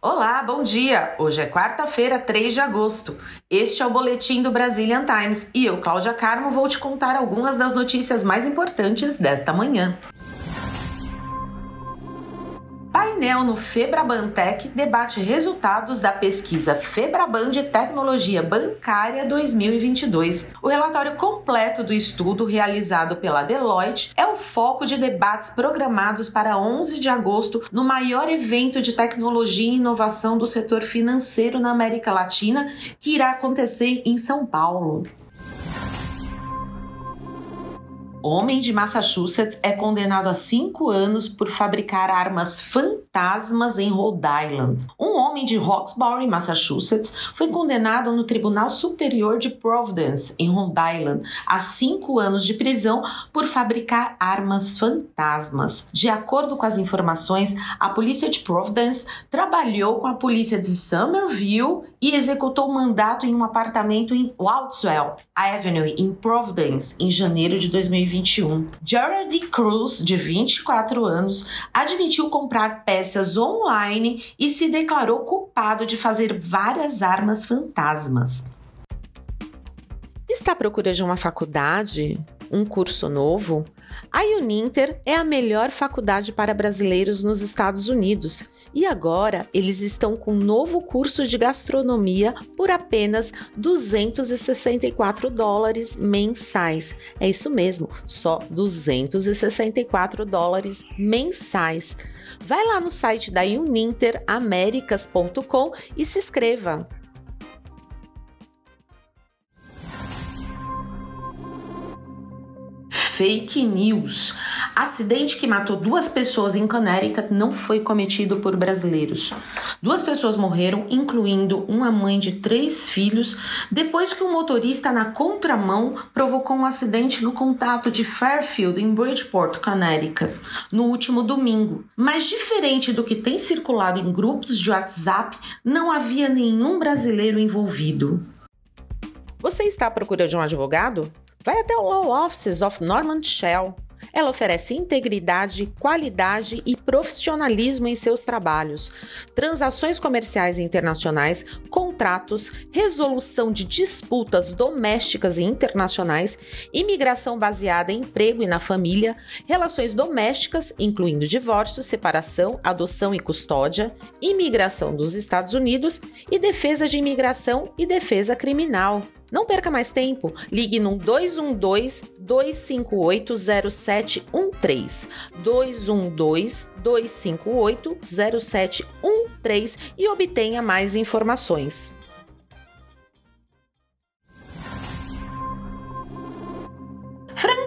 Olá, bom dia! Hoje é quarta-feira, 3 de agosto. Este é o Boletim do Brazilian Times e eu, Cláudia Carmo, vou te contar algumas das notícias mais importantes desta manhã. Painel no Febrabantec debate resultados da pesquisa Febraban de Tecnologia Bancária 2022. O relatório completo do estudo realizado pela Deloitte é o foco de debates programados para 11 de agosto no maior evento de tecnologia e inovação do setor financeiro na América Latina, que irá acontecer em São Paulo. Homem de Massachusetts é condenado a cinco anos por fabricar armas fantasmas em Rhode Island. Um homem de Roxbury, Massachusetts, foi condenado no Tribunal Superior de Providence, em Rhode Island, a cinco anos de prisão por fabricar armas fantasmas. De acordo com as informações, a polícia de Providence trabalhou com a polícia de Somerville e executou o mandato em um apartamento em Waltzwell Avenue, em Providence, em janeiro de 2020. 2021. Jared Cruz, de 24 anos, admitiu comprar peças online e se declarou culpado de fazer várias armas fantasmas. Está à procura de uma faculdade? Um curso novo? A Uninter é a melhor faculdade para brasileiros nos Estados Unidos e agora eles estão com um novo curso de gastronomia por apenas 264 dólares mensais. É isso mesmo, só 264 dólares mensais. Vai lá no site da uninteraméricas.com e se inscreva. Fake news. Acidente que matou duas pessoas em Connecticut não foi cometido por brasileiros. Duas pessoas morreram, incluindo uma mãe de três filhos, depois que um motorista na contramão provocou um acidente no contato de Fairfield, em Bridgeport, Connecticut, no último domingo. Mas diferente do que tem circulado em grupos de WhatsApp, não havia nenhum brasileiro envolvido. Você está à procura de um advogado? Vai até o Law Offices of Norman Shell. Ela oferece integridade, qualidade e profissionalismo em seus trabalhos, transações comerciais internacionais, contratos, resolução de disputas domésticas e internacionais, imigração baseada em emprego e na família, relações domésticas, incluindo divórcio, separação, adoção e custódia, imigração dos Estados Unidos e defesa de imigração e defesa criminal. Não perca mais tempo, ligue no 212 258 0713 212 258 0713 e obtenha mais informações.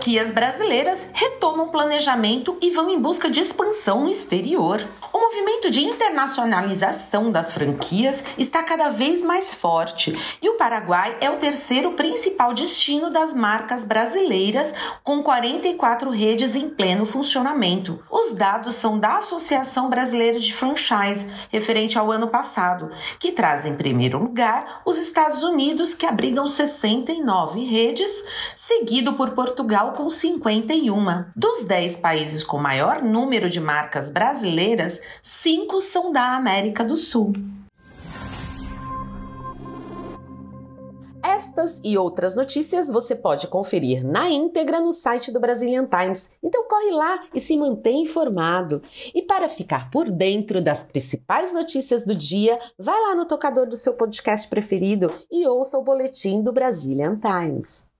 franquias brasileiras retomam planejamento e vão em busca de expansão no exterior. O movimento de internacionalização das franquias está cada vez mais forte e o Paraguai é o terceiro principal destino das marcas brasileiras, com 44 redes em pleno funcionamento. Os dados são da Associação Brasileira de Franchise, referente ao ano passado, que traz em primeiro lugar os Estados Unidos, que abrigam 69 redes, seguido por Portugal com 51. Dos 10 países com maior número de marcas brasileiras, 5 são da América do Sul. Estas e outras notícias você pode conferir na íntegra no site do Brazilian Times. Então corre lá e se mantém informado. E para ficar por dentro das principais notícias do dia, vai lá no tocador do seu podcast preferido e ouça o boletim do Brazilian Times.